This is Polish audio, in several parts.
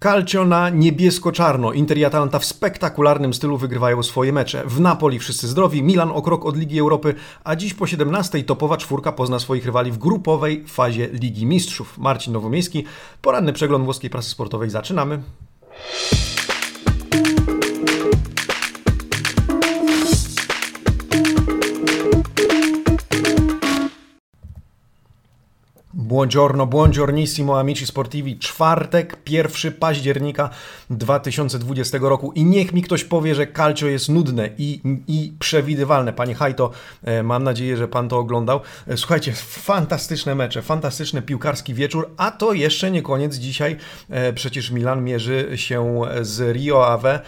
Calcio na niebiesko-czarno. Inter i Atalanta w spektakularnym stylu wygrywają swoje mecze. W Napoli wszyscy zdrowi, Milan o krok od Ligi Europy, a dziś po 17 topowa czwórka pozna swoich rywali w grupowej fazie Ligi Mistrzów. Marcin Nowomiejski, poranny przegląd włoskiej prasy sportowej. Zaczynamy. Buongiorno, buongiornissimo amici sportivi. Czwartek, 1 października 2020 roku i niech mi ktoś powie, że calcio jest nudne i, i przewidywalne. Panie Hajto, e, mam nadzieję, że Pan to oglądał. E, słuchajcie, fantastyczne mecze, fantastyczny piłkarski wieczór, a to jeszcze nie koniec. Dzisiaj e, przecież Milan mierzy się z Rio Ave,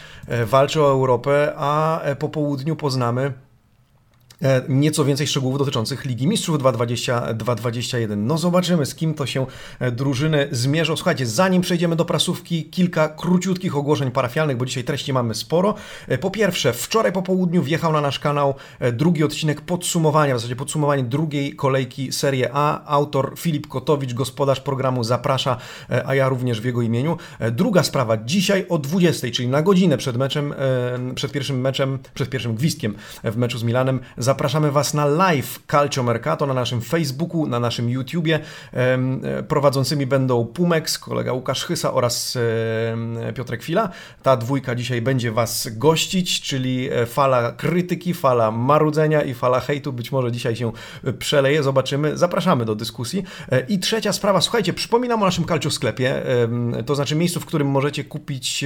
walczy o Europę, a po południu poznamy nieco więcej szczegółów dotyczących Ligi Mistrzów 2020-2021. No zobaczymy, z kim to się e, drużyny zmierzą. Słuchajcie, zanim przejdziemy do prasówki, kilka króciutkich ogłoszeń parafialnych, bo dzisiaj treści mamy sporo. E, po pierwsze, wczoraj po południu wjechał na nasz kanał drugi odcinek podsumowania, w zasadzie podsumowanie drugiej kolejki Serie A. Autor Filip Kotowicz, gospodarz programu zaprasza, a ja również w jego imieniu. Druga sprawa, dzisiaj o 20, czyli na godzinę przed meczem, przed pierwszym meczem, przed pierwszym gwizdkiem w meczu z Milanem, Zapraszamy Was na live Calcio Mercato na naszym Facebooku, na naszym YouTubie. Prowadzącymi będą Pumex, kolega Łukasz Chysa oraz Piotrek Chwila. Ta dwójka dzisiaj będzie Was gościć, czyli e, fala krytyki, fala marudzenia i fala hejtu być może dzisiaj się e, przeleje. Zobaczymy. Zapraszamy do dyskusji. E, I trzecia sprawa, słuchajcie, przypominam o naszym Calcio sklepie, to znaczy miejscu, w którym możecie kupić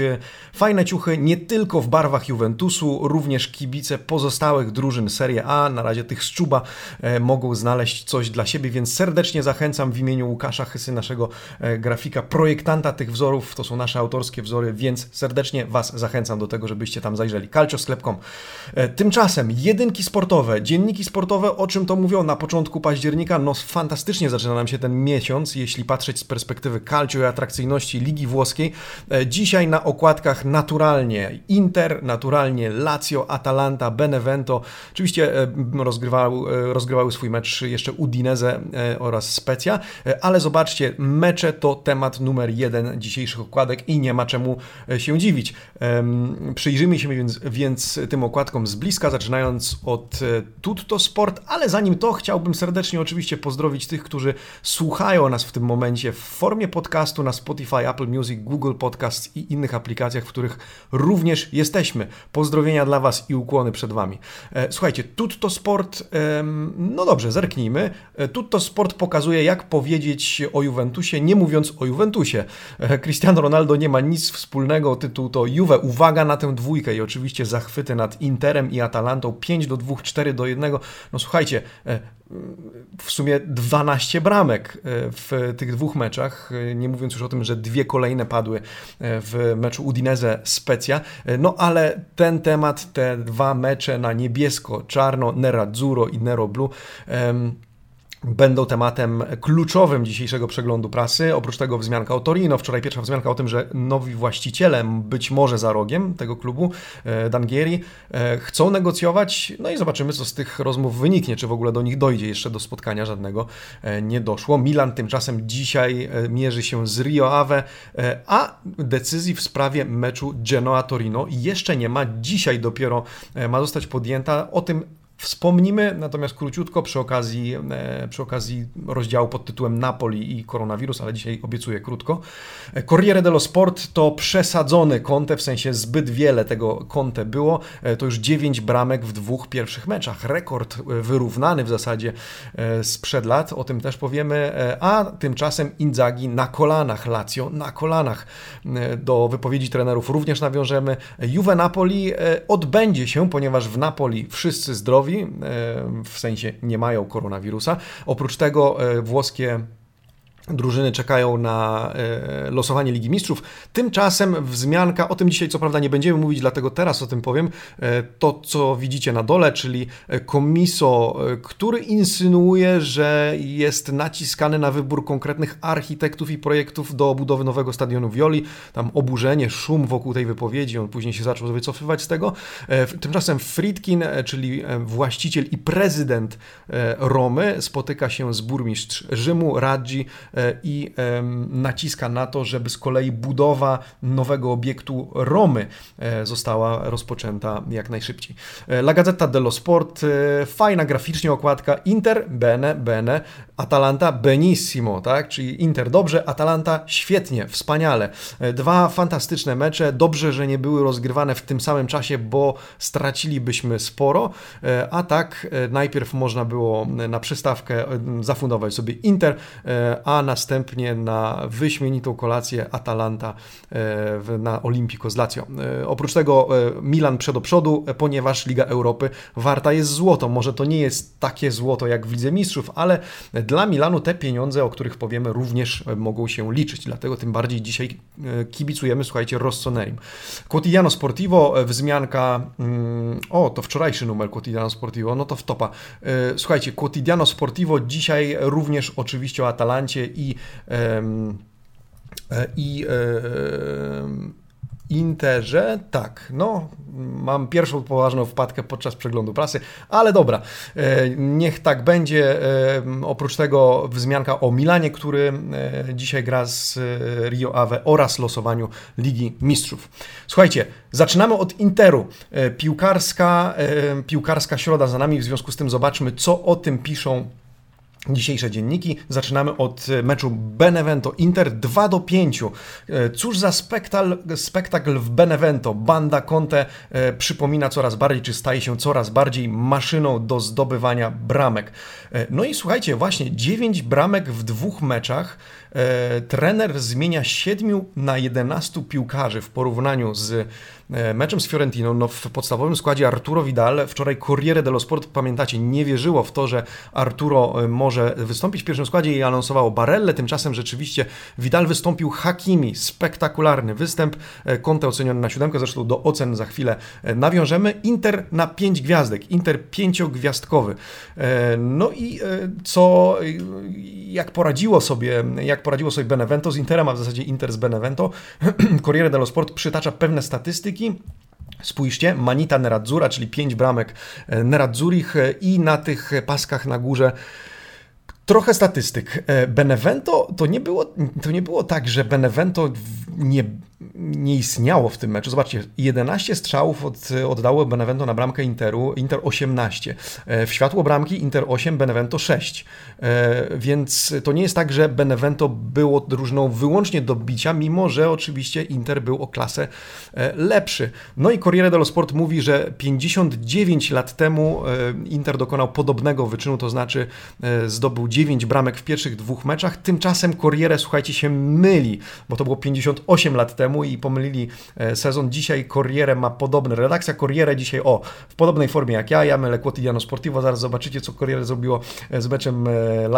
fajne ciuchy nie tylko w barwach Juventusu, również kibice pozostałych drużyn Serie A a na razie tych z Czuba e, mogą znaleźć coś dla siebie, więc serdecznie zachęcam w imieniu Łukasza Chysy, naszego e, grafika, projektanta tych wzorów, to są nasze autorskie wzory, więc serdecznie Was zachęcam do tego, żebyście tam zajrzeli. Calciosklep.com. E, tymczasem jedynki sportowe, dzienniki sportowe, o czym to mówią na początku października, no fantastycznie zaczyna nam się ten miesiąc, jeśli patrzeć z perspektywy calcio i atrakcyjności Ligi Włoskiej. Dzisiaj na okładkach naturalnie Inter, naturalnie Lazio, Atalanta, Benevento, oczywiście rozgrywały, rozgrywały swój mecz jeszcze Udinese e, oraz Specja, e, ale zobaczcie, mecze to temat numer jeden dzisiejszych okładek i nie ma czemu e, się dziwić. Przyjrzyjmy się więc, więc tym okładkom z bliska, zaczynając od Tutto Sport, ale zanim to chciałbym serdecznie oczywiście pozdrowić tych, którzy słuchają nas w tym momencie w formie podcastu na Spotify, Apple Music, Google Podcast i innych aplikacjach, w których również jesteśmy. Pozdrowienia dla Was i ukłony przed Wami. Słuchajcie, Tutto Tutto Sport, no dobrze, zerknijmy. Tutto Sport pokazuje, jak powiedzieć o Juventusie, nie mówiąc o Juventusie. E, Cristiano Ronaldo nie ma nic wspólnego, tytuł to Juve. Uwaga na tę dwójkę i oczywiście zachwyty nad Interem i Atalantą. 5 do 2, 4 do 1. No słuchajcie, e, w sumie 12 bramek w tych dwóch meczach, nie mówiąc już o tym, że dwie kolejne padły w meczu Udinese Specja. No ale ten temat, te dwa mecze na niebiesko-czarno Nero Nerazzurro i Nero Blue będą tematem kluczowym dzisiejszego przeglądu prasy. Oprócz tego wzmianka o Torino. Wczoraj pierwsza wzmianka o tym, że nowi właściciele, być może za rogiem tego klubu, e, Dangieri, e, chcą negocjować. No i zobaczymy, co z tych rozmów wyniknie, czy w ogóle do nich dojdzie. Jeszcze do spotkania żadnego e, nie doszło. Milan tymczasem dzisiaj mierzy się z Rio Ave, a decyzji w sprawie meczu Genoa-Torino jeszcze nie ma. Dzisiaj dopiero ma zostać podjęta. O tym Wspomnimy natomiast króciutko przy okazji, e, przy okazji rozdziału pod tytułem Napoli i koronawirus, ale dzisiaj obiecuję krótko. E, Corriere dello Sport to przesadzony Conte, w sensie zbyt wiele tego Conte było. E, to już 9 bramek w dwóch pierwszych meczach. Rekord wyrównany w zasadzie sprzed lat, o tym też powiemy. A tymczasem Inzaghi na kolanach, Lazio na kolanach. Do wypowiedzi trenerów również nawiążemy. Juve Napoli odbędzie się, ponieważ w Napoli wszyscy zdrowi, E, w sensie nie mają koronawirusa. Oprócz tego e, włoskie Drużyny czekają na e, losowanie Ligi Mistrzów. Tymczasem wzmianka, o tym dzisiaj co prawda nie będziemy mówić, dlatego teraz o tym powiem, e, to co widzicie na dole, czyli komiso, e, który insynuuje, że jest naciskany na wybór konkretnych architektów i projektów do budowy nowego stadionu Violi. Tam oburzenie, szum wokół tej wypowiedzi, on później się zaczął wycofywać z tego. Tymczasem Friedkin, czyli właściciel i prezydent Romy, spotyka się z burmistrz Rzymu, Radzi, i naciska na to, żeby z kolei budowa nowego obiektu Romy została rozpoczęta jak najszybciej. La Gazzetta dello Sport, fajna graficznie okładka, Inter, bene, bene, Atalanta, benissimo, tak? Czyli Inter dobrze, Atalanta świetnie, wspaniale. Dwa fantastyczne mecze, dobrze, że nie były rozgrywane w tym samym czasie, bo stracilibyśmy sporo, a tak najpierw można było na przystawkę zafundować sobie Inter, a następnie na wyśmienitą kolację Atalanta na Olimpico z Lazio. Oprócz tego Milan przed do przodu, ponieważ Liga Europy warta jest złoto. Może to nie jest takie złoto jak w Lidze Mistrzów, ale dla Milanu te pieniądze, o których powiemy, również mogą się liczyć. Dlatego tym bardziej dzisiaj kibicujemy, słuchajcie, Rossonerim. Quotidiano Sportivo, wzmianka, mm, o, to wczorajszy numer Quotidiano Sportivo, no to w topa. Słuchajcie, Quotidiano Sportivo dzisiaj również oczywiście o Atalancie i i Interze, tak, no, mam pierwszą poważną wpadkę podczas przeglądu prasy, ale dobra, e, niech tak będzie. E, oprócz tego wzmianka o Milanie, który e, dzisiaj gra z Rio Ave oraz losowaniu Ligi Mistrzów. Słuchajcie, zaczynamy od Interu. Piłkarska, piłkarska środa za nami, w związku z tym zobaczmy, co o tym piszą Dzisiejsze dzienniki. Zaczynamy od e, meczu Benevento Inter 2 do 5. E, cóż za spektakl, spektakl w Benevento. Banda Conte e, przypomina coraz bardziej, czy staje się coraz bardziej maszyną do zdobywania bramek. No i słuchajcie, właśnie 9 bramek w dwóch meczach. Trener zmienia 7 na 11 piłkarzy w porównaniu z meczem z Fiorentiną, no w podstawowym składzie Arturo Vidal, wczoraj Corriere dello Sport, pamiętacie, nie wierzyło w to, że Arturo e, może wystąpić w pierwszym składzie i anonsowało Barelle, tymczasem rzeczywiście Vidal wystąpił Hakimi, spektakularny występ, e, Conte oceniony na siódemkę, zresztą do ocen za chwilę nawiążemy, Inter na pięć gwiazdek, Inter pięciogwiazdkowy. No i co, jak poradziło sobie, jak poradziło sobie Benevento? Z Interem, a w zasadzie Inter z Benevento, Corriere dello Sport przytacza pewne statystyki, Spójrzcie, Manita Neradzura, czyli pięć bramek e, Neradzurich e, i na tych paskach na górze Trochę statystyk. E, Benevento to nie było, to nie było tak, że Benevento nie, nie istniało w tym meczu. Zobaczcie, 11 strzałów od, oddało Benevento na bramkę Interu, Inter 18. E, w światło bramki Inter 8, Benevento 6. E, więc to nie jest tak, że Benevento było drużyną wyłącznie do bicia, mimo że oczywiście Inter był o klasę lepszy. No i Corriere dello Sport mówi, że 59 lat temu Inter dokonał podobnego wyczynu, to znaczy zdobył 9 bramek w pierwszych dwóch meczach. Tymczasem Corriere, słuchajcie, się myli, bo to było 58 lat temu i pomylili e, sezon. Dzisiaj Corriere ma podobny. Redakcja Corriere dzisiaj, o, w podobnej formie jak ja, ja mylę Quotidiano Sportivo, zaraz zobaczycie, co Corriere zrobiło e, z meczem e,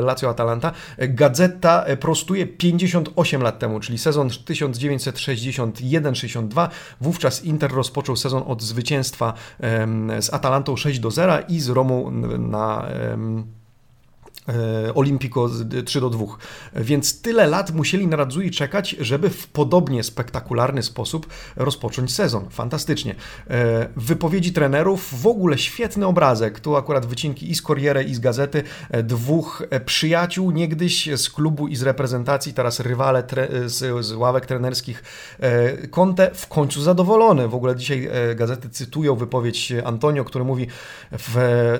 Lazio Atalanta. Gazeta prostuje 58 lat temu, czyli sezon 1961-62. Wówczas Inter rozpoczął sezon od zwycięstwa z Atalantą 6 do 0 i z Romą na Olimpico 3 do 2. Więc tyle lat musieli na Radzui czekać, żeby w podobnie spektakularny sposób rozpocząć sezon. Fantastycznie. E, wypowiedzi trenerów, w ogóle świetny obrazek. Tu akurat wycinki i z Corriere, i z gazety. E, dwóch przyjaciół niegdyś z klubu i z reprezentacji, teraz rywale z, z ławek trenerskich. Conte w końcu zadowolony. W ogóle dzisiaj gazety cytują wypowiedź Antonio, który mówi: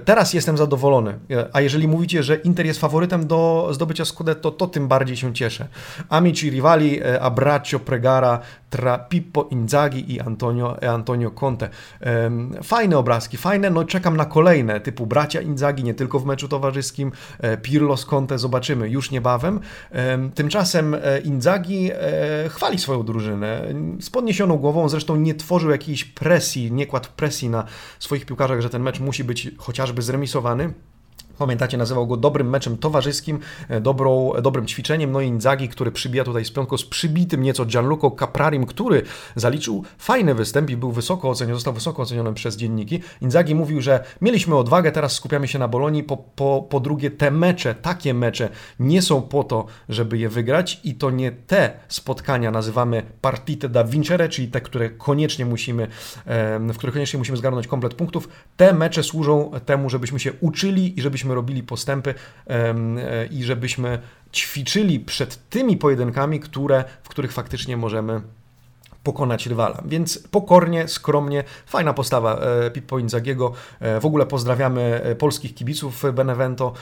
Teraz jestem zadowolony. A jeżeli mówicie, że Inter jest faworytem do zdobycia Scudetto, to tym bardziej się cieszę. Amici rivali, e, Abbraccio Pregara tra Pippo Inzaghi i Antonio, e Antonio Conte. Fajne obrazki, fajne, no czekam na kolejne, typu bracia Inzaghi, nie tylko w meczu towarzyskim, e, Pirlo z Conte, zobaczymy już niebawem. Tymczasem Inzaghi chwali swoją drużynę z podniesioną głową, zresztą nie tworzył jakiejś presji, nie kładł presji na swoich piłkarzach, że ten mecz musi być chociażby zremisowany. Pamiętacie, nazywał go dobrym meczem towarzyskim, e, dobrą, dobrym ćwiczeniem. No i Inzaghi, który przybija tutaj z piątką z przybitym nieco Gianluco Caprarim, który zaliczył fajny występ i był wysoko oceniony, został wysoko oceniony przez dzienniki. Inzaghi mówił, że mieliśmy odwagę, teraz skupiamy się na Bolonii. Po, po, po drugie, te mecze, takie mecze nie są po to, żeby je wygrać i to nie te spotkania nazywamy partite da vincere, czyli te, które koniecznie musimy, w których koniecznie musimy zgarnąć komplet punktów. Te mecze służą temu, żebyśmy się uczyli i żebyśmy żebyśmy robili postępy i żebyśmy ćwiczyli przed tymi pojedynkami, które, w których faktycznie możemy pokonać rywala. Więc pokornie, skromnie, fajna postawa e, Pippo Inzagiego. E, w ogóle pozdrawiamy e, polskich kibiców Benevento.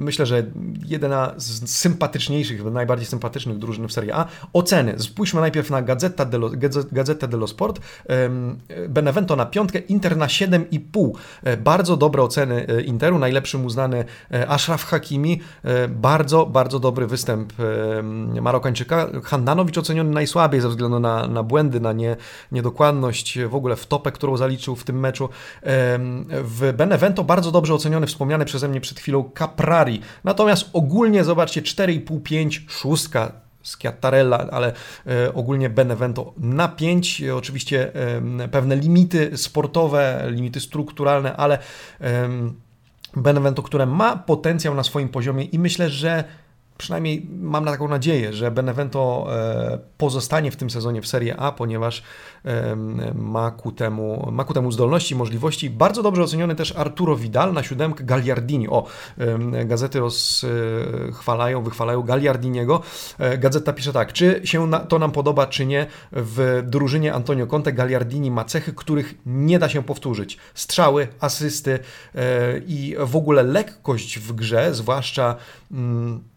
Myślę, że jedna z sympatyczniejszych, najbardziej sympatycznych drużyn w Serie A. Oceny. Spójrzmy najpierw na Gazzetta dello, Gazzetta dello Sport. Benevento na piątkę, Inter na 7,5. Bardzo dobre oceny Interu. Najlepszym uznany Ashraf Hakimi. Bardzo, bardzo dobry występ Marokańczyka. Handanowic oceniony najsłabiej ze względu na, na błędy, na nie, niedokładność, w ogóle w topę, którą zaliczył w tym meczu. W Benevento bardzo dobrze oceniony, wspomniany przeze mnie przed chwilą Caprari. Natomiast ogólnie zobaczcie 4,5-5, szóstka Schiattarella, ale e, ogólnie Benevento na 5. Oczywiście pewne limity sportowe, limity strukturalne, ale Benevento, które ma potencjał na swoim poziomie i myślę, że przynajmniej mam taką nadzieję, że Benevento e, pozostanie w tym sezonie w Serie A, ponieważ ma ku temu, ma ku temu zdolności, możliwości. Bardzo dobrze oceniony też Arturo Vidal na siódemkę Gagliardini. O, gazety rozchwalają, wychwalają Gagliardiniego. E, gazeta pisze tak, czy się to nam podoba, czy nie, w drużynie Antonio Conte Gagliardini ma cechy, których nie da się powtórzyć. Strzały, asysty e, i w ogóle lekkość w grze, zwłaszcza mm,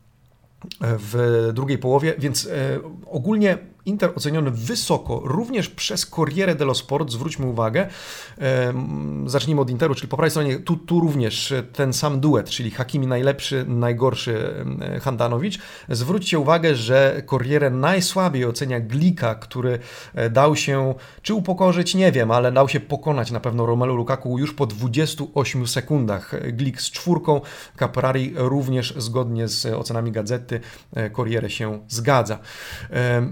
w drugiej połowie, więc e, ogólnie Inter oceniony wysoko, również przez Corriere dello Sport, zwróćmy uwagę. Zacznijmy od Interu, czyli po prawej stronie tu, tu również ten sam duet, czyli Hakimi najlepszy, najgorszy Handanowicz. Zwróćcie uwagę, że Corriere najsłabiej ocenia Glika, który e, dał się, czy upokorzyć, nie wiem, ale dał się pokonać na pewno Romelu Lukaku już po 28 sekundach. Glik z czwórką, Caprari również zgodnie z ocenami gazety e, Corriere się zgadza.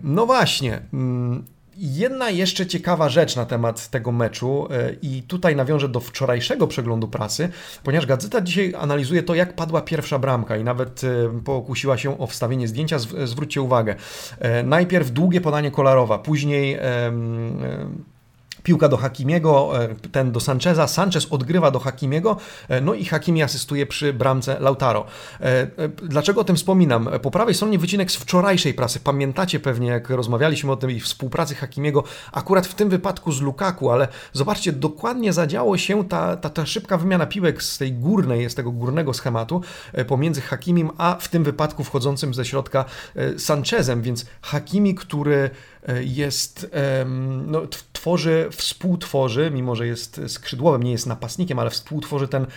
No właśnie, właśnie. Mm, jedna jeszcze ciekawa rzecz na temat tego meczu e, i tutaj nawiążę do wczorajszego przeglądu prasy, ponieważ gazeta dzisiaj analizuje to, jak padła pierwsza bramka i nawet e, pokusiła się o wstawienie zdjęcia. Zwróćcie uwagę. E, najpierw długie podanie Kolarowa, później Piłka do Hakimiego, e, ten do Sancheza, Sanchez odgrywa do Hakimiego, e, no i Hakimi asystuje przy bramce Lautaro. E, dlaczego o tym wspominam? Po prawej stronie wycinek z wczorajszej prasy. Pamiętacie pewnie, jak rozmawialiśmy o i współpracy Hakimiego, akurat w tym wypadku z Lukaku, ale zobaczcie, dokładnie zadziało się ta, ta, ta szybka wymiana piłek z tej górnej, z tego górnego schematu pomiędzy Hakimim, a w tym wypadku wchodzącym ze środka Sanchezem, więc Hakimi, który jest, no, tworzy, współtworzy, mimo że jest skrzydłowym, nie jest napastnikiem, ale współtworzy ten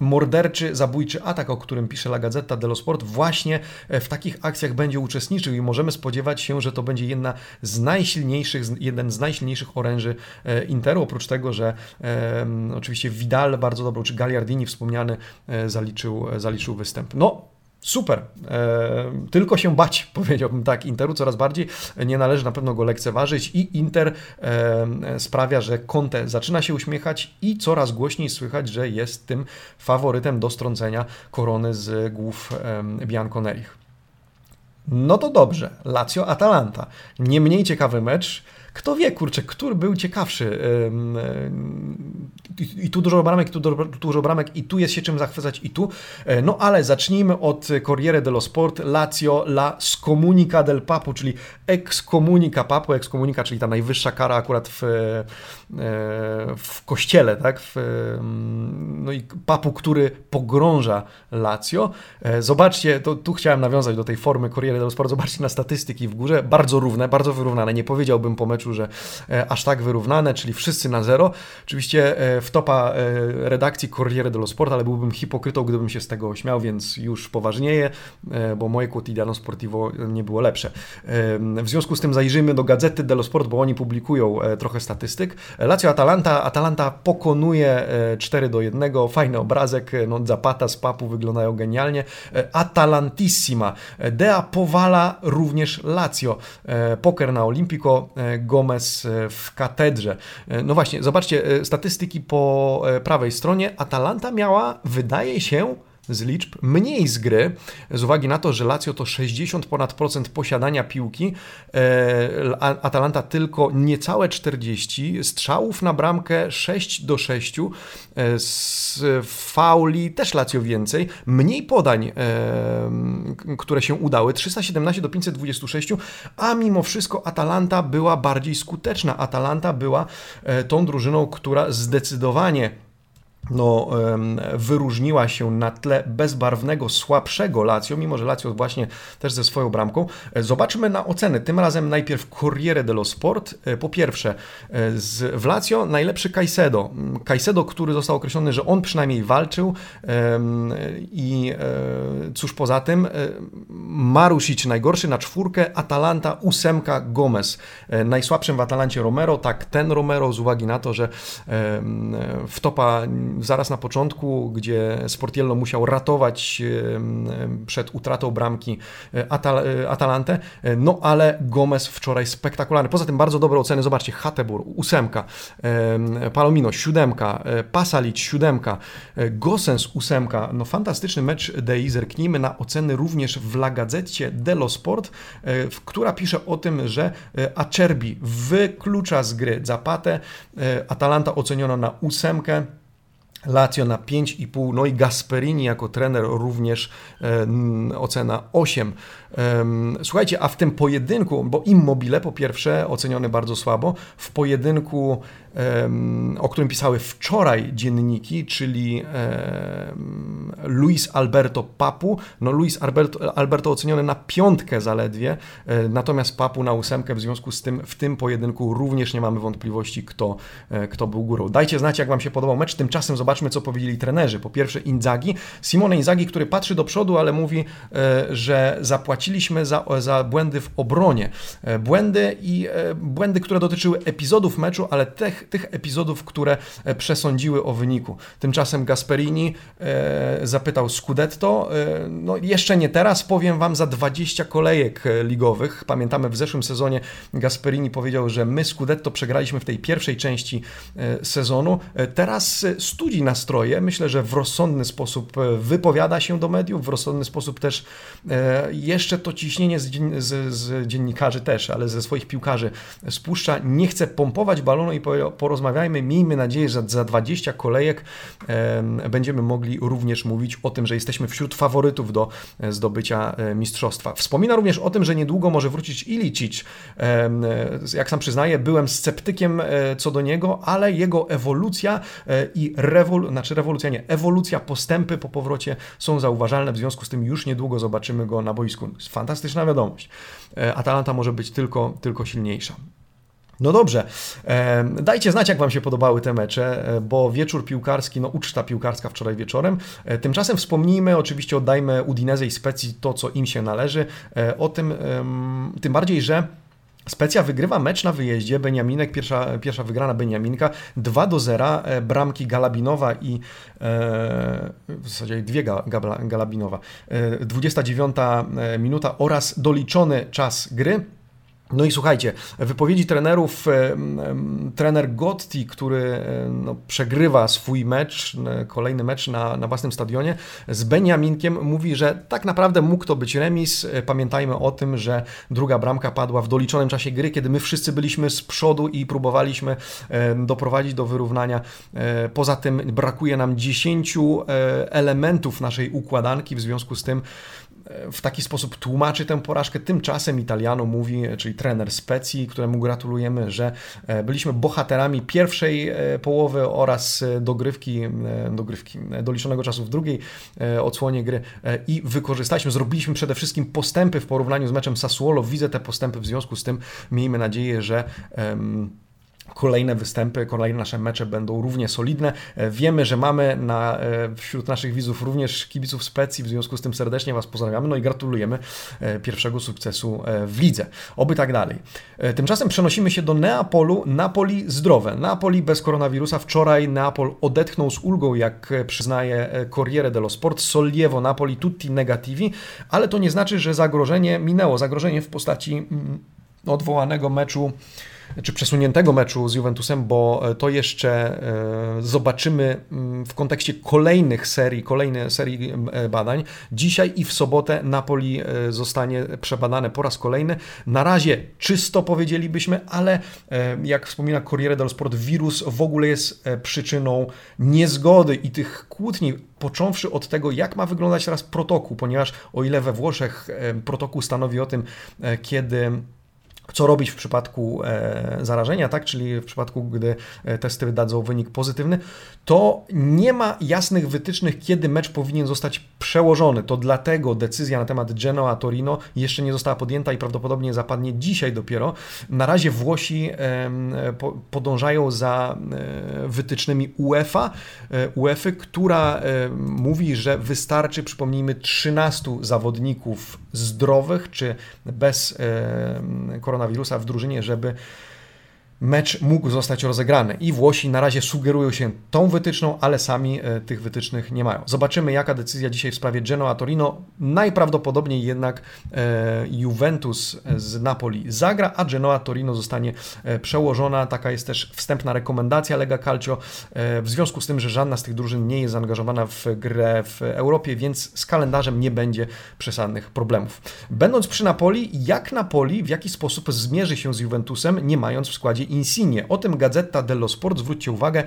morderczy, zabójczy atak, o którym pisze La Gazzetta dello Sport, właśnie e, w takich akcjach będzie uczestniczył i możemy spodziewać się, że to będzie jedna z najsilniejszych, jeden z najsilniejszych oręży e, Interu, oprócz tego, że e, oczywiście Vidal bardzo dobrą, czy Gagliardini wspomniany e, zaliczył, zaliczył występ. No, Super. E, tylko się bać, powiedziałbym tak, Interu coraz bardziej. Nie należy na pewno go lekceważyć i Inter e, sprawia, że Conte zaczyna się uśmiechać i coraz głośniej słychać, że jest tym faworytem do strącenia korony z głów Bianconerich. No to dobrze. Lazio-Atalanta. Nie mniej ciekawy mecz. Kto wie, kurczę, który był ciekawszy. I tu dużo bramek, tu dużo bramek, i tu jest się czym zachwycać, i tu. E, no ale zacznijmy od Corriere dello Sport, Lazio la scomunica del Papu, czyli excomunica Papu, excomunica, czyli ta najwyższa kara akurat w, e, w kościele, tak? W, no i Papu, który pogrąża Lazio. E, zobaczcie, to, tu chciałem nawiązać do tej formy Corriere dello Sport, zobaczcie na statystyki w górze, bardzo równe, bardzo wyrównane, nie powiedziałbym po meczu, że aż tak wyrównane, czyli wszyscy na zero. Oczywiście w topa e, redakcji Corriere dello Sport, ale byłbym hipokrytą, gdybym się z tego śmiał, więc już poważnieję, e, bo moje quotidiano sportivo nie było lepsze. E, w związku z tym zajrzyjmy do Gazety dello Sport, bo oni publikują trochę statystyk. Lazio Atalanta, Atalanta pokonuje 4 do 1, fajny obrazek, no Zapata z Papu wyglądają genialnie. Atalantissima, Dea powala również Lazio. Poker na Olimpico, Gomez w katedrze. No właśnie, zobaczcie, statystyki po E, prawej stronie Atalanta miała, wydaje się, z liczb, mniej z gry, z uwagi na to, że Lazio to 60 ponad procent posiadania piłki, Atalanta tylko niecałe 40, strzałów na bramkę 6 do 6, z fauli też Lazio więcej, mniej podań, które się udały, 317 do 526, a mimo wszystko Atalanta była bardziej skuteczna. Atalanta była e, tą drużyną, która zdecydowanie no, wyróżniła się na tle bezbarwnego, słabszego Lazio, mimo że Lazio właśnie też ze swoją bramką. E, zobaczmy na oceny. Tym razem najpierw Corriere dello Sport. E, po pierwsze, e, z, w Lazio najlepszy Caicedo. Mm, Caicedo, który został określony, że on przynajmniej walczył i cóż poza tym, Marusic najgorszy na czwórkę, Atalanta ósemka, Gomez. Najsłabszym w Atalancie Romero, tak ten Romero z uwagi na to, że w topa zaraz na początku, gdzie Sportiello musiał ratować przed utratą bramki e, Atal e, Atalantę, e, no ale Gomez wczoraj spektakularny. Poza tym bardzo dobre oceny, zobaczcie, Hatebur, ósemka, Palomino, siódemka, Pasalic, siódemka, Gosens, ósemka, no fantastyczny mecz Dei, zerknijmy na oceny również w La Gazzecie dello Sport, która pisze o tym, że Acerbi wyklucza z gry Zapatę, Atalanta oceniono na ósemkę, Lazio na 5,5, no i Gasperini jako trener również e, ocena 8. E, słuchajcie, a w tym pojedynku, bo Immobile po pierwsze oceniony bardzo słabo, w pojedynku o którym pisały wczoraj dzienniki, czyli Luis Alberto Papu. No Luis Alberto, Alberto oceniony na piątkę zaledwie, e, natomiast Papu na ósemkę, w związku z tym w tym pojedynku również nie mamy wątpliwości, kto, e, kto był górą. Dajcie znać, jak Wam się podobał mecz. Tymczasem zobaczmy, co powiedzieli trenerzy. Po pierwsze Inzaghi, Simone Inzaghi, który patrzy do przodu, ale mówi, e, że zapłaciliśmy za, za błędy w obronie. Błędy i błędy, które dotyczyły epizodów meczu, ale tych tych, epizodów, które e, przesądziły o wyniku. Tymczasem Gasperini e, zapytał Scudetto, e, no jeszcze nie teraz, powiem Wam za 20 kolejek ligowych. Pamiętamy w zeszłym sezonie Gasperini powiedział, że my Scudetto przegraliśmy w tej pierwszej części sezonu. Teraz studzi nastroje, myślę, że w rozsądny sposób wypowiada się do mediów, w rozsądny sposób też jeszcze to ciśnienie z, z, z dziennikarzy też, ale ze swoich piłkarzy spuszcza, nie chce pompować balonu i porozmawiajmy. Miejmy nadzieję, że za 20 kolejek będziemy mogli również mówić o tym, że jesteśmy wśród faworytów do e, zdobycia e, mistrzostwa. Wspomina również o tym, że niedługo może wrócić Ilicic. Jak sam przyznaję, byłem sceptykiem e, co do niego, ale jego ewolucja i rewol... znaczy rewolucja nie, ewolucja, postępy po powrocie są zauważalne, w związku z tym już niedługo zobaczymy go na boisku. Fantastyczna wiadomość. Atalanta może być tylko, tylko silniejsza. No dobrze, dajcie znać, jak Wam się podobały te mecze, e, bo wieczór piłkarski, no uczta piłkarska wczoraj wieczorem. E, tymczasem wspomnijmy, oczywiście oddajmy Udinese i Specji to, co im się należy. E, o tym, tym bardziej, że Specja wygrywa mecz na wyjeździe, Beniaminek, pierwsza, pierwsza wygrana Beniaminka, 2 do 0, bramki Galabinowa i e, w zasadzie dwie ga, Galabinowa, e, 29 minuta oraz doliczony czas gry. No i słuchajcie, wypowiedzi trenerów, trener Gotti, który no, przegrywa swój mecz, kolejny mecz na, na własnym stadionie, z Beniaminkiem mówi, że tak naprawdę mógł to być remis. Pamiętajmy o tym, że druga bramka padła w doliczonym czasie gry, kiedy my wszyscy byliśmy z przodu i próbowaliśmy doprowadzić do wyrównania. E, poza tym brakuje nam 10 e, elementów naszej układanki, w związku z tym w taki sposób tłumaczy tę porażkę. Tymczasem Italiano mówi, czyli trener Specji, któremu gratulujemy, że e, byliśmy bohaterami pierwszej e, połowy oraz e, dogrywki, dogrywki doliczonego czasu w drugiej odsłonie gry i wykorzystaliśmy, zrobiliśmy przede wszystkim postępy w porównaniu z meczem Sassuolo. Widzę te postępy, w związku z tym miejmy nadzieję, że um, Kolejne występy, kolejne nasze mecze będą równie solidne. E, wiemy, że mamy na, e, wśród naszych widzów również kibiców specji, w związku z tym serdecznie Was pozdrawiamy, no i gratulujemy e, pierwszego sukcesu w lidze. Oby tak dalej. Tymczasem przenosimy się do Neapolu. Napoli zdrowe. Napoli bez koronawirusa. Wczoraj Neapol odetchnął z ulgą, jak przyznaje Corriere dello Sport. Sollievo Napoli tutti negativi, ale to nie znaczy, że zagrożenie minęło. Zagrożenie w postaci mm, odwołanego meczu czy przesuniętego meczu z Juventusem, bo to jeszcze zobaczymy mm, w kontekście kolejnych serii, kolejnej serii badań. Dzisiaj i w sobotę Napoli zostanie przebadane po raz kolejny. Na razie czysto powiedzielibyśmy, ale jak wspomina Corriere dello Sport, wirus w ogóle jest przyczyną niezgody i tych kłótni począwszy od tego, jak ma wyglądać teraz protokół, ponieważ o ile we Włoszech protokół stanowi o tym, e, kiedy co robić w przypadku e, zarażenia, tak? czyli w przypadku, gdy e, testy wydadzą wynik pozytywny, to nie ma jasnych wytycznych, kiedy mecz powinien zostać przełożony. To dlatego decyzja na temat Genoa-Torino jeszcze nie została podjęta i prawdopodobnie zapadnie dzisiaj dopiero. Na razie Włosi podążają za e, wytycznymi UEFA, UEFA, która mówi, że wystarczy, przypomnijmy, 13 zawodników zdrowych czy bez koronawirusa koronawirusa w drużynie, żeby mecz mógł zostać rozegrany. I Włosi na razie sugerują się tą wytyczną, ale sami e, tych wytycznych nie mają. Zobaczymy, jaka decyzja dzisiaj w sprawie Genoa-Torino. Najprawdopodobniej jednak e, Juventus z Napoli zagra, a Genoa-Torino zostanie e, przełożona. Taka jest też wstępna rekomendacja Lega Calcio, w związku z tym, że żadna z tych drużyn nie jest zaangażowana w grę w Europie, więc z kalendarzem nie będzie przesadnych problemów. Będąc przy Napoli, jak Napoli w jaki sposób zmierzy się z Juventusem, nie mając w składzie Insigne. O tym Gazeta dello Sport, zwróćcie uwagę,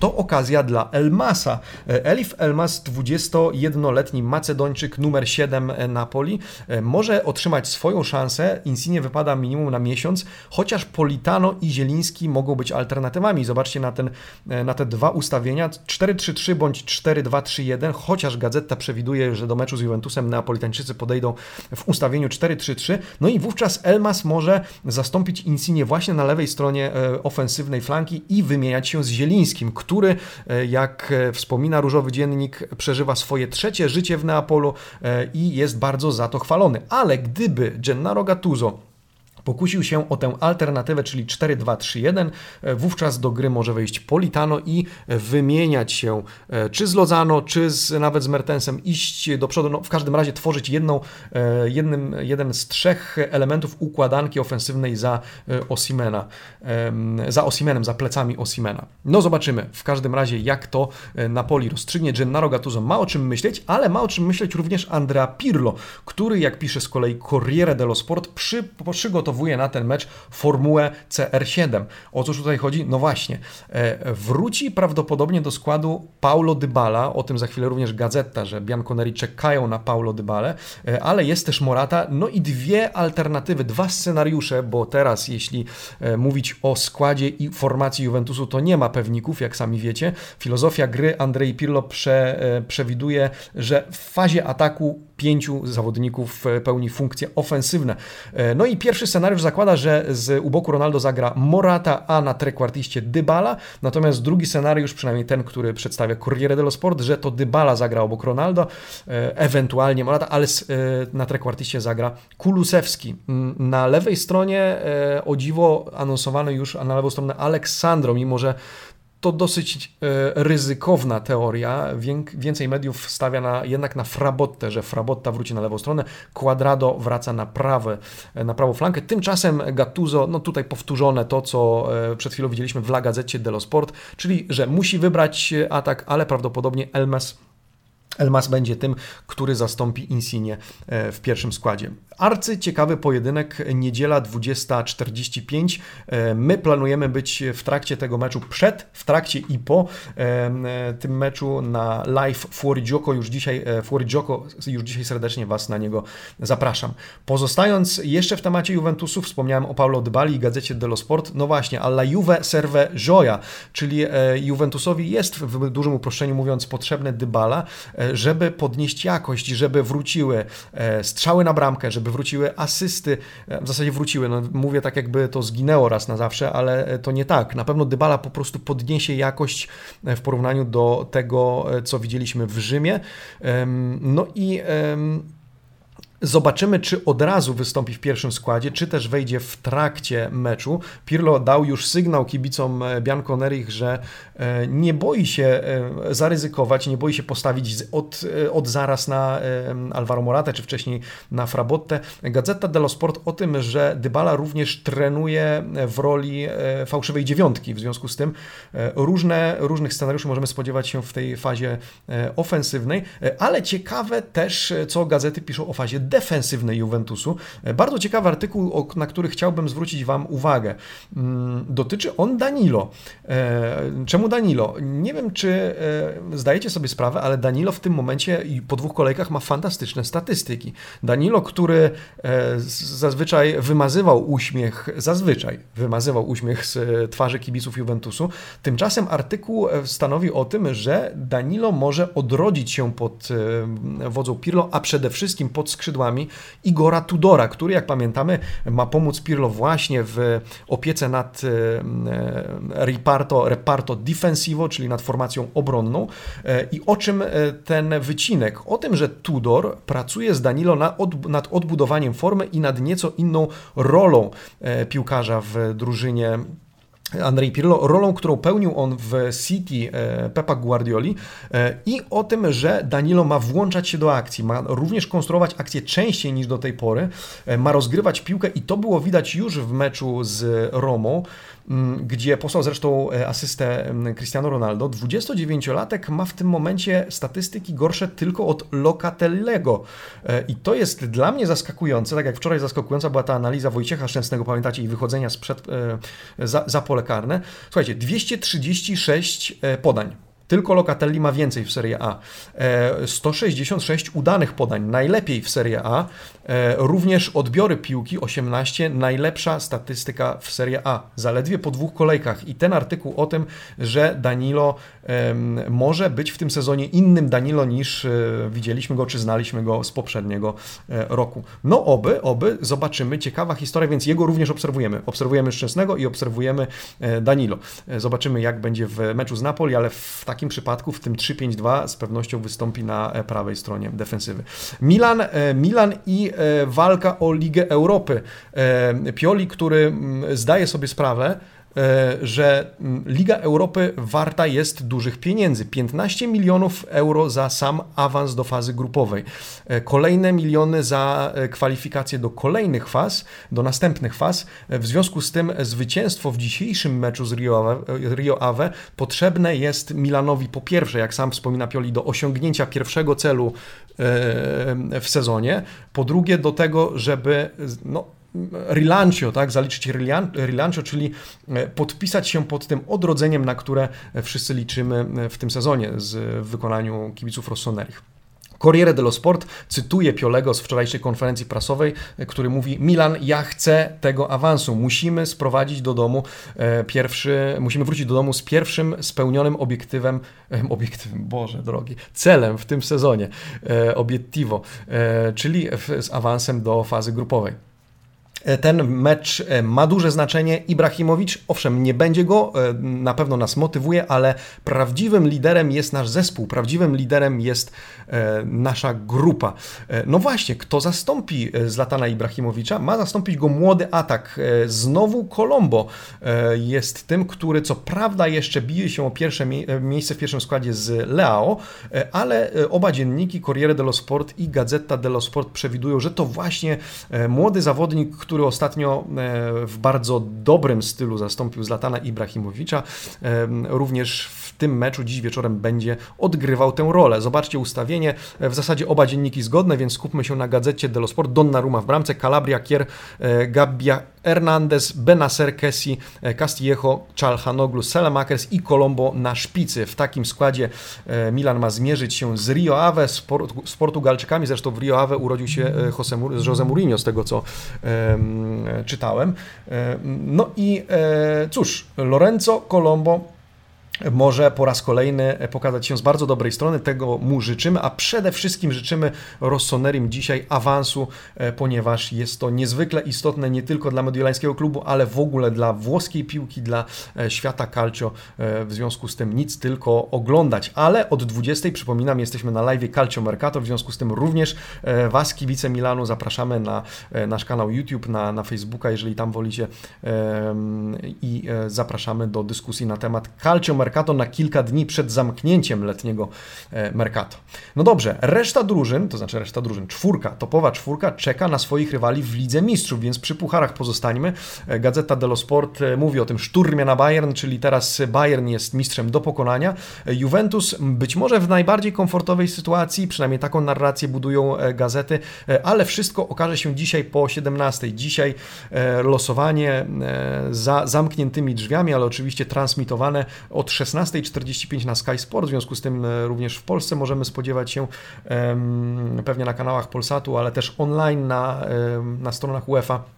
to okazja dla Elmasa. E, Elif Elmas, 21-letni Macedończyk, numer 7 Napoli, e, może otrzymać swoją szansę. Insigne wypada minimum na miesiąc, chociaż Politano i Zieliński mogą być alternatywami. Zobaczcie na, ten, e, na te dwa ustawienia, 4-3-3 bądź 4-2-3-1, chociaż Gazeta przewiduje, że do meczu z Juventusem Neapolitańczycy podejdą w ustawieniu 4-3-3, no i wówczas Elmas może zastąpić Insigne właśnie na lewej stronie stronie e, ofensywnej flanki i wymieniać się z Zielińskim, który, e, jak e, wspomina Różowy Dziennik, przeżywa swoje trzecie życie w Neapolu i jest bardzo za to chwalony. Ale gdyby Gennaro Gattuso pokusił się o tę alternatywę, czyli 4-2-3-1. E, wówczas do gry może wejść Politano i wymieniać się e, czy z Lozano, czy z, nawet z Mertensem, iść do przodu, no, w każdym razie tworzyć jedną, e, jednym, jeden z trzech elementów układanki ofensywnej za Osimena, za Osimenem, za plecami Osimena. No zobaczymy w każdym razie jak to Napoli rozstrzygnie. Gennaro Gattuso ma o czym myśleć, ale ma o czym myśleć również Andrea Pirlo, który jak pisze z kolei Corriere dello Sport przy, przygotowaniu przygotowuje na ten mecz formułę CR7. O cóż tutaj chodzi? No właśnie, e, wróci prawdopodobnie do składu Paulo Dybala, o tym za chwilę również Gazeta, że Bianconeri czekają na Paulo Dybale, e, ale jest też Morata, no i dwie alternatywy, dwa scenariusze, bo teraz jeśli e, mówić o składzie i formacji Juventusu, to nie ma pewników, jak sami wiecie. Filozofia gry Andrzej Pirlo prze, przewiduje, że w fazie ataku pięciu zawodników pełni funkcje ofensywne. No i pierwszy scenariusz zakłada, że z u boku Ronaldo zagra Morata, a na trekwartiście Dybala, natomiast drugi scenariusz, przynajmniej ten, który przedstawia Corriere dello Sport, że to Dybala zagra obok Ronaldo, e, ewentualnie Morata, ale e, na trekwartiście zagra Kulusewski. Mm, na lewej stronie e, o dziwo anonsowano już na lewą stronę Aleksandro, mimo że to dosyć e, ryzykowna teoria. Więcej mediów stawia na, jednak na Frabottę, że Frabotta wróci na lewą stronę, Quadrado wraca na, prawe, e, na prawą flankę. Tymczasem Gattuso, no tutaj powtórzone to, co e, przed chwilą widzieliśmy w La Gazzecie dello Sport, czyli że musi wybrać atak, ale prawdopodobnie Elmes Elmas będzie tym, który zastąpi Insigne w pierwszym składzie. Arcy ciekawy pojedynek, niedziela 20.45. E, my planujemy być w trakcie tego meczu przed, w trakcie i po e, tym meczu na live Fuorigioco już dzisiaj, e, Fuorigioco już dzisiaj serdecznie Was na niego zapraszam. Pozostając jeszcze w temacie Juventusu, wspomniałem o Paulo Dybali i gazecie dello Sport, no właśnie, alla Juve serve gioia, czyli Juventusowi jest w dużym uproszczeniu mówiąc potrzebne Dybala, żeby podnieść jakość, żeby wróciły strzały na bramkę, żeby wróciły asysty, e, w zasadzie wróciły, no mówię tak jakby to zginęło raz na zawsze, ale e, to nie tak. Na pewno Dybala po prostu podniesie jakość e, w porównaniu do tego, co widzieliśmy w Rzymie. No i Zobaczymy, czy od razu wystąpi w pierwszym składzie, czy też wejdzie w trakcie meczu. Pirlo dał już sygnał kibicom e, Bianconerich, że e, nie boi się e, zaryzykować, nie boi się postawić od, od zaraz na Alvaro Morata, czy wcześniej na Frabotte. Gazeta dello Sport o tym, że Dybala również trenuje w roli fałszywej dziewiątki. W związku z tym różne, różnych scenariuszy możemy spodziewać się w tej fazie ofensywnej, ale ciekawe też, co gazety piszą o fazie defensywnej Juventusu. E, bardzo ciekawy artykuł, na który chciałbym zwrócić Wam uwagę. Mm, dotyczy on Danilo. E, czemu Danilo? Nie wiem, czy e, zdajecie sobie sprawę, ale Danilo w tym momencie po dwóch kolejkach ma fantastyczne statystyki. Danilo, który zazwyczaj wymazywał uśmiech, zazwyczaj wymazywał uśmiech z twarzy kibiców Juventusu, tymczasem artykuł stanowi o tym, że Danilo może odrodzić się pod wodzą Pirlo, a przede wszystkim pod skrzydłami Igora Tudora, który, jak pamiętamy, ma pomóc Pirlo właśnie w opiece nad e, reparto, reparto difensivo, czyli nad formacją obronną. E, I o czym e, ten wycinek? O tym, że Tudor pracuje z Danilo nad odbudowaniem formy i nad nieco inną rolą piłkarza w drużynie Andrzej Pirlo, rolą, którą pełnił on w City e, Pepa Guardioli e, i o tym, że Danilo ma włączać się do akcji, ma również konstruować akcję częściej niż do tej pory, e, ma rozgrywać piłkę i to było widać już w meczu z Romą, gdzie posłał zresztą asystę Cristiano Ronaldo. 29-latek ma w tym momencie statystyki gorsze tylko od Locatellego i to jest dla mnie zaskakujące, tak jak wczoraj zaskakująca była ta analiza Wojciecha Szczęsnego, pamiętacie, i wychodzenia sprzed, za, za pole karne. Słuchajcie, 236 e, podań. Tylko Locatelli ma więcej w Serie A. 166 e, udanych podań, najlepiej w Serie A. E, również odbiory piłki 18, najlepsza statystyka w Serie A. Zaledwie po dwóch kolejkach. I ten artykuł o tym, że Danilo może być w tym sezonie innym Danilo niż e, widzieliśmy go, czy znaliśmy go z poprzedniego roku. No oby, oby, zobaczymy. Ciekawa historia, więc jego również obserwujemy. Obserwujemy Szczęsnego i obserwujemy Danilo. Zobaczymy, jak będzie w meczu z Napoli, ale w takim takim przypadku w tym 3-5-2 z pewnością wystąpi na e, prawej stronie defensywy. Milan, e, Milan i e, walka o Ligę Europy. Pioli, który mm, zdaje sobie sprawę, że mm, Liga Europy warta jest dużych pieniędzy. 15 milionów euro za sam awans do fazy grupowej. E, kolejne miliony za e, kwalifikacje do kolejnych faz, do następnych faz. W związku z tym zwycięstwo w dzisiejszym meczu z Rio Ave, Rio Ave potrzebne jest Milanowi po pierwsze, jak sam wspomina Pioli, do osiągnięcia pierwszego celu w sezonie. Po drugie do tego, żeby no, rilancio, tak, zaliczyć rilancio, czyli e, podpisać się pod tym odrodzeniem, na które wszyscy liczymy e, w tym sezonie z wykonaniu kibiców Rossonerich. Corriere dello Sport cytuje Piolego z wczorajszej konferencji prasowej, e, który mówi: Milan, ja chcę tego awansu. Musimy sprowadzić do domu pierwszy, musimy wrócić do domu z pierwszym spełnionym obiektywem, obiektywem, Boże drogi, celem w tym sezonie, obiettivo, czyli z awansem do fazy grupowej. E, ten mecz e, ma duże znaczenie. Ibrahimowicz, owszem, nie będzie go, e, na pewno nas motywuje, ale prawdziwym liderem jest nasz zespół, prawdziwym liderem jest nasza grupa. No właśnie, kto zastąpi Zlatana Ibrahimowicza? Ma zastąpić go młody atak. Znowu Colombo jest tym, który co prawda jeszcze bije się o pierwsze miejsce w pierwszym składzie z Leao, ale oba dzienniki Corriere dello Sport i Gazeta dello Sport przewidują, że to właśnie młody zawodnik, który ostatnio e, w bardzo dobrym stylu zastąpił Zlatana Ibrahimowicza, e, również w tym meczu dziś wieczorem będzie odgrywał tę rolę. Zobaczcie ustawienie, w zasadzie oba dzienniki zgodne, więc skupmy się na gazecie dello Sport. Donnarumma w bramce, Calabria, Kier, e, Gabbia, Hernandez, Benacer, Kessi, Castillejo, Chalhanoglu, Selemakers i Colombo na szpicy. W takim składzie Milan ma zmierzyć się z Rio Ave, z, z Portugalczykami. Zresztą w Rio Ave urodził się Jose, Jose Mourinho, z tego co czytałem. No i cóż, Lorenzo Colombo może po raz kolejny pokazać się z bardzo dobrej strony. Tego mu życzymy, a przede wszystkim życzymy Rossonerim dzisiaj awansu, e, ponieważ jest to niezwykle istotne nie tylko dla mediolańskiego klubu, ale w ogóle dla włoskiej piłki, dla e, świata calcio. E, w związku z tym nic, tylko oglądać. Ale od 20, przypominam, jesteśmy na live Calcio Mercato, w związku z tym również Was, kibice Milanu, zapraszamy na nasz kanał YouTube, na, na Facebooka, jeżeli tam wolicie i zapraszamy do dyskusji na temat Calcio Mercato Mercato na kilka dni przed zamknięciem letniego e, Mercato. No dobrze, reszta drużyn, to znaczy reszta drużyn, czwórka, topowa czwórka czeka na swoich rywali w Lidze Mistrzów, więc przy pucharach pozostańmy. E, Gazeta dello Sport e, mówi o tym szturmie na Bayern, czyli teraz Bayern jest mistrzem do pokonania. Juventus być może w najbardziej komfortowej sytuacji, przynajmniej taką narrację budują gazety, ale wszystko okaże się dzisiaj po 17. Dzisiaj losowanie za zamkniętymi drzwiami, ale oczywiście transmitowane od 16.45 na Sky Sport, w związku z tym e, również w Polsce możemy spodziewać się pewnie na kanałach Polsatu, ale też online na, na stronach UEFA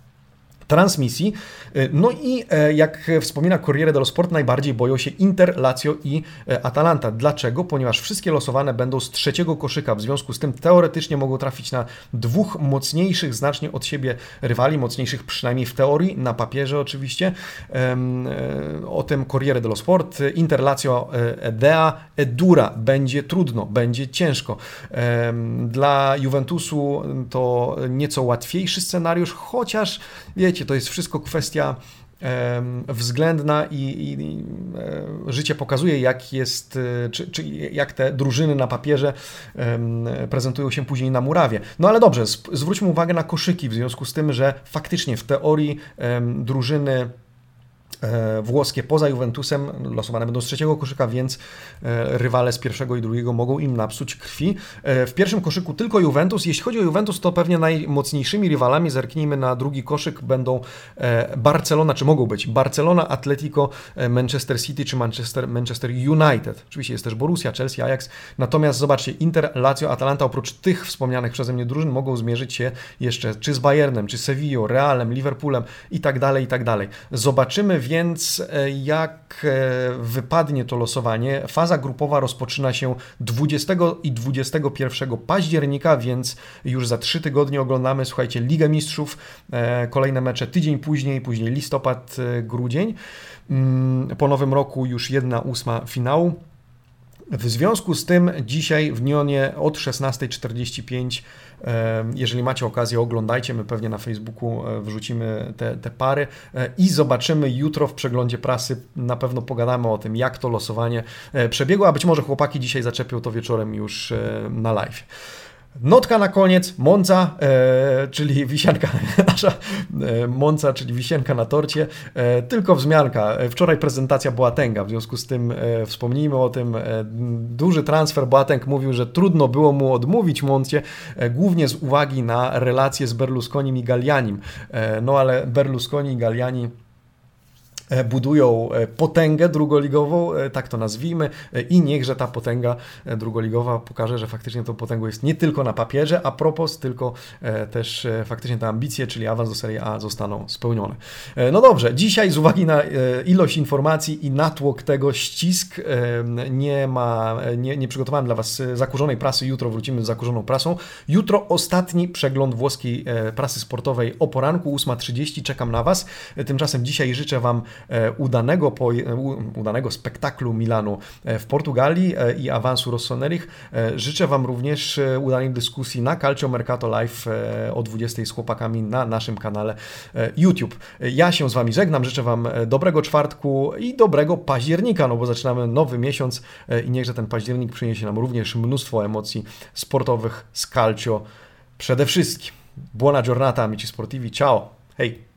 transmisji. Y, no i e, jak wspomina Corriere dello Sport, najbardziej boją się Inter, Lazio i e, Atalanta. Dlaczego? Ponieważ wszystkie losowane będą z trzeciego koszyka, w związku z tym teoretycznie mogą trafić na dwóch mocniejszych znacznie od siebie rywali, mocniejszych przynajmniej w teorii, na papierze oczywiście. E, o tym Corriere dello Sport. Inter, Lazio, Edea, Edura. Będzie trudno, będzie ciężko. Dla Juventusu to nieco łatwiejszy scenariusz, chociaż wiecie, to jest wszystko kwestia względna i, i, e, życie pokazuje, jak jest, e, czy, czy, jak te drużyny na papierze prezentują się później na murawie. No ale dobrze, zwróćmy uwagę na koszyki, w związku z tym, że faktycznie w teorii drużyny włoskie poza Juventusem losowane będą z trzeciego koszyka, więc e, rywale z pierwszego i drugiego mogą im napsuć krwi. E, w pierwszym koszyku tylko Juventus. Jeśli chodzi o Juventus, to pewnie najmocniejszymi rywalami, zerknijmy na drugi koszyk, będą Barcelona, czy mogą być Barcelona, Atletico, Manchester City czy Manchester, Manchester United. Oczywiście jest też Borussia, Chelsea, Ajax. Natomiast zobaczcie, Inter, Lazio, Atalanta oprócz tych wspomnianych przeze mnie drużyn mogą zmierzyć się jeszcze czy z Bayernem, czy Sevillą, Realem, Liverpoolem i tak dalej, i tak dalej. Zobaczymy więc e, jak e, wypadnie to losowanie, faza grupowa rozpoczyna się 20 i 21 października, więc już za trzy tygodnie oglądamy, słuchajcie, Ligę Mistrzów, e, kolejne mecze tydzień później, później listopad, grudzień. Mm, po nowym roku już jedna ósma finału. W związku z tym dzisiaj w Nionie od 16.45 jeżeli macie okazję, oglądajcie. My pewnie na Facebooku e, wrzucimy te, te pary e, i zobaczymy jutro w przeglądzie prasy. Na pewno pogadamy o tym, jak to losowanie e, przebiegło, a być może chłopaki dzisiaj zaczepią to wieczorem już na live. Notka na koniec, Monza, e, czyli wisienka nasza, e, Monza, czyli wisienka na torcie, e, tylko wzmianka. Wczoraj prezentacja Boatenga, w związku z tym e, wspomnijmy o tym. E, duży transfer, Boateng mówił, że trudno było mu odmówić Moncie, e, głównie z uwagi na relacje z Berlusconim i Gallianim. no ale Berlusconi i Galliani E, budują e, potęgę drugoligową, e, tak to nazwijmy, i niechże ta potęga drugoligowa pokaże, że faktycznie tą potęgą jest nie tylko na papierze, a propos, tylko też faktycznie te ambicje, czyli awans do Serie A zostaną spełnione. No dobrze, dzisiaj z uwagi na ilość informacji i natłok tego ścisk nie ma, nie, nie przygotowałem dla Was zakurzonej prasy, jutro wrócimy z zakurzoną prasą. Jutro ostatni przegląd włoskiej prasy sportowej o poranku, 8.30, czekam na Was. Tymczasem dzisiaj życzę Wam E, udanego, e, udanego spektaklu Milanu e, w Portugalii i awansu Rossonerich. Życzę Wam również udanej dyskusji na Calcio Mercato Live o 20 z chłopakami na naszym kanale YouTube. Ja się z Wami żegnam, życzę Wam dobrego czwartku i dobrego października, no bo zaczynamy nowy miesiąc i niechże ten październik przyniesie nam również mnóstwo emocji sportowych z Calcio przede wszystkim. Buona giornata amici sportivi, ciao, hej!